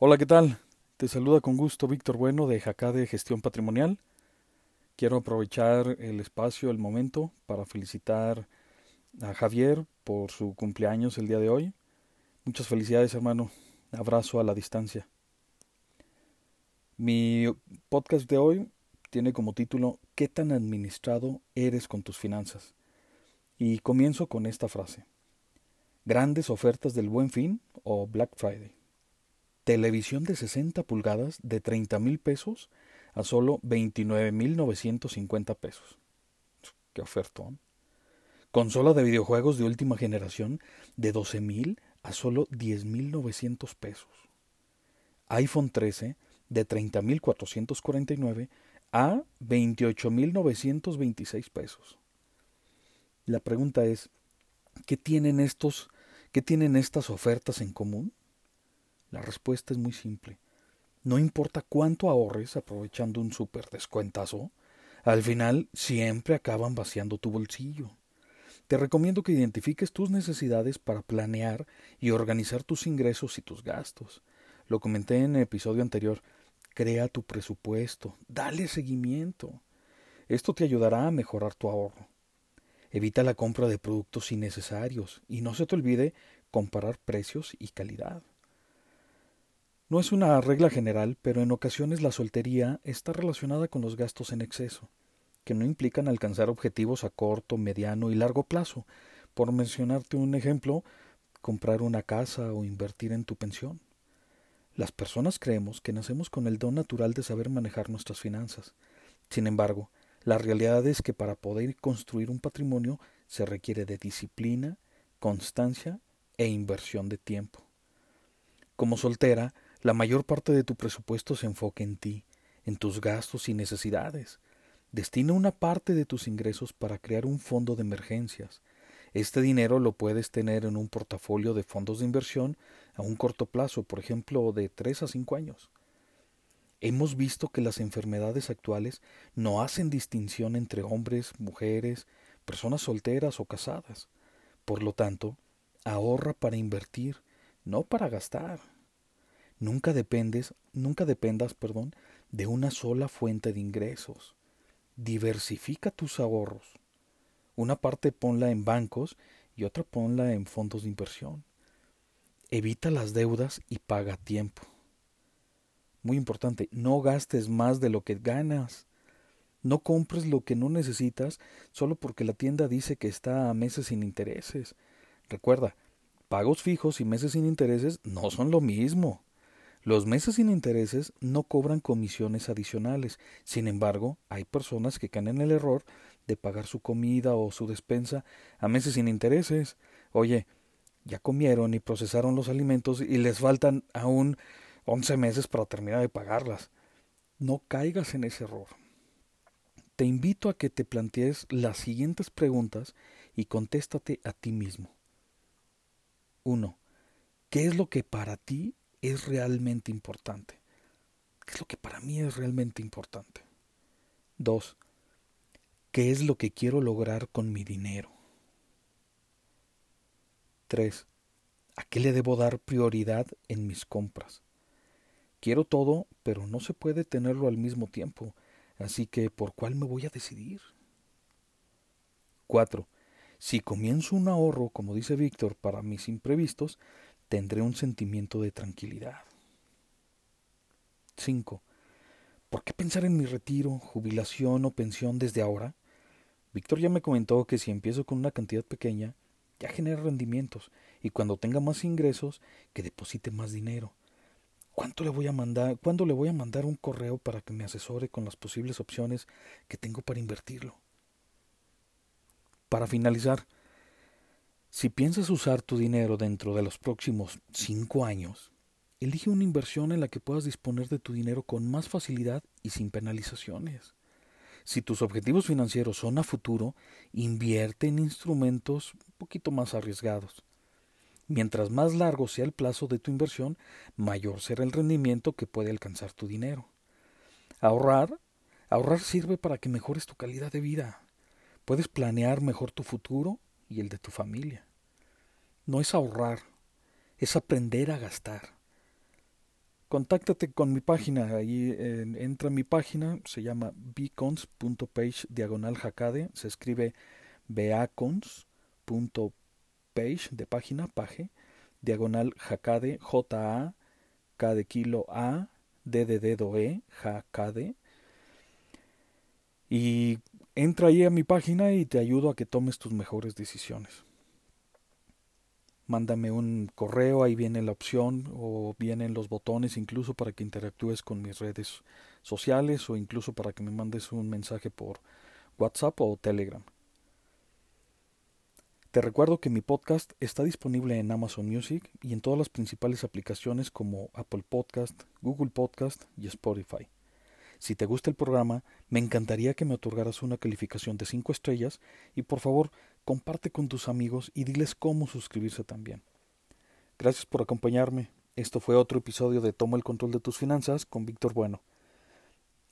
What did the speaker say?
Hola, ¿qué tal? Te saluda con gusto Víctor Bueno de Jacade Gestión Patrimonial. Quiero aprovechar el espacio, el momento, para felicitar a Javier por su cumpleaños el día de hoy. Muchas felicidades, hermano. Abrazo a la distancia. Mi podcast de hoy tiene como título ¿Qué tan administrado eres con tus finanzas? Y comienzo con esta frase. Grandes ofertas del buen fin o Black Friday. Televisión de 60 pulgadas de 30 mil pesos a solo 29 mil 950 pesos. Qué ofertón. Consola de videojuegos de última generación de 12 mil a solo 10 mil 900 pesos. iPhone 13 de 30 mil 449 a 28 mil 926 pesos. La pregunta es, ¿qué tienen estos, qué tienen estas ofertas en común? La respuesta es muy simple. No importa cuánto ahorres aprovechando un super descuentazo, al final siempre acaban vaciando tu bolsillo. Te recomiendo que identifiques tus necesidades para planear y organizar tus ingresos y tus gastos. Lo comenté en el episodio anterior. Crea tu presupuesto, dale seguimiento. Esto te ayudará a mejorar tu ahorro. Evita la compra de productos innecesarios y no se te olvide comparar precios y calidad. No es una regla general, pero en ocasiones la soltería está relacionada con los gastos en exceso, que no implican alcanzar objetivos a corto, mediano y largo plazo. Por mencionarte un ejemplo, comprar una casa o invertir en tu pensión. Las personas creemos que nacemos con el don natural de saber manejar nuestras finanzas. Sin embargo, la realidad es que para poder construir un patrimonio se requiere de disciplina, constancia e inversión de tiempo. Como soltera, la mayor parte de tu presupuesto se enfoca en ti, en tus gastos y necesidades. Destina una parte de tus ingresos para crear un fondo de emergencias. Este dinero lo puedes tener en un portafolio de fondos de inversión a un corto plazo, por ejemplo, de tres a cinco años. Hemos visto que las enfermedades actuales no hacen distinción entre hombres, mujeres, personas solteras o casadas. Por lo tanto, ahorra para invertir, no para gastar. Nunca dependes, nunca dependas, perdón, de una sola fuente de ingresos. Diversifica tus ahorros. Una parte ponla en bancos y otra ponla en fondos de inversión. Evita las deudas y paga a tiempo. Muy importante, no gastes más de lo que ganas. No compres lo que no necesitas solo porque la tienda dice que está a meses sin intereses. Recuerda, pagos fijos y meses sin intereses no son lo mismo. Los meses sin intereses no cobran comisiones adicionales. Sin embargo, hay personas que caen en el error de pagar su comida o su despensa a meses sin intereses. Oye, ya comieron y procesaron los alimentos y les faltan aún once meses para terminar de pagarlas. No caigas en ese error. Te invito a que te plantees las siguientes preguntas y contéstate a ti mismo. 1. ¿Qué es lo que para ti es realmente importante? ¿Qué es lo que para mí es realmente importante? Dos, ¿qué es lo que quiero lograr con mi dinero? Tres, ¿a qué le debo dar prioridad en mis compras? Quiero todo, pero no se puede tenerlo al mismo tiempo, así que ¿por cuál me voy a decidir? Cuatro, si comienzo un ahorro, como dice Víctor, para mis imprevistos, tendré un sentimiento de tranquilidad. 5. ¿Por qué pensar en mi retiro, jubilación o pensión desde ahora? Víctor ya me comentó que si empiezo con una cantidad pequeña, ya genera rendimientos y cuando tenga más ingresos, que deposite más dinero. ¿Cuánto le voy a mandar, ¿Cuándo le voy a mandar un correo para que me asesore con las posibles opciones que tengo para invertirlo? Para finalizar, si piensas usar tu dinero dentro de los próximos cinco años, elige una inversión en la que puedas disponer de tu dinero con más facilidad y sin penalizaciones. Si tus objetivos financieros son a futuro, invierte en instrumentos un poquito más arriesgados. Mientras más largo sea el plazo de tu inversión, mayor será el rendimiento que puede alcanzar tu dinero. Ahorrar, ahorrar sirve para que mejores tu calidad de vida. Puedes planear mejor tu futuro y el de tu familia. No es ahorrar, es aprender a gastar. contáctate con mi página. Ahí entra a mi página, se llama beacons.page diagonal jacade. Se escribe beacons.page de página, page, diagonal jacade, J-A, K de kilo A, D de dedo E, jacade. Y entra ahí a mi página y te ayudo a que tomes tus mejores decisiones mándame un correo, ahí viene la opción o vienen los botones incluso para que interactúes con mis redes sociales o incluso para que me mandes un mensaje por WhatsApp o Telegram. Te recuerdo que mi podcast está disponible en Amazon Music y en todas las principales aplicaciones como Apple Podcast, Google Podcast y Spotify. Si te gusta el programa, me encantaría que me otorgaras una calificación de 5 estrellas y por favor comparte con tus amigos y diles cómo suscribirse también. Gracias por acompañarme. Esto fue otro episodio de Toma el control de tus finanzas con Víctor Bueno.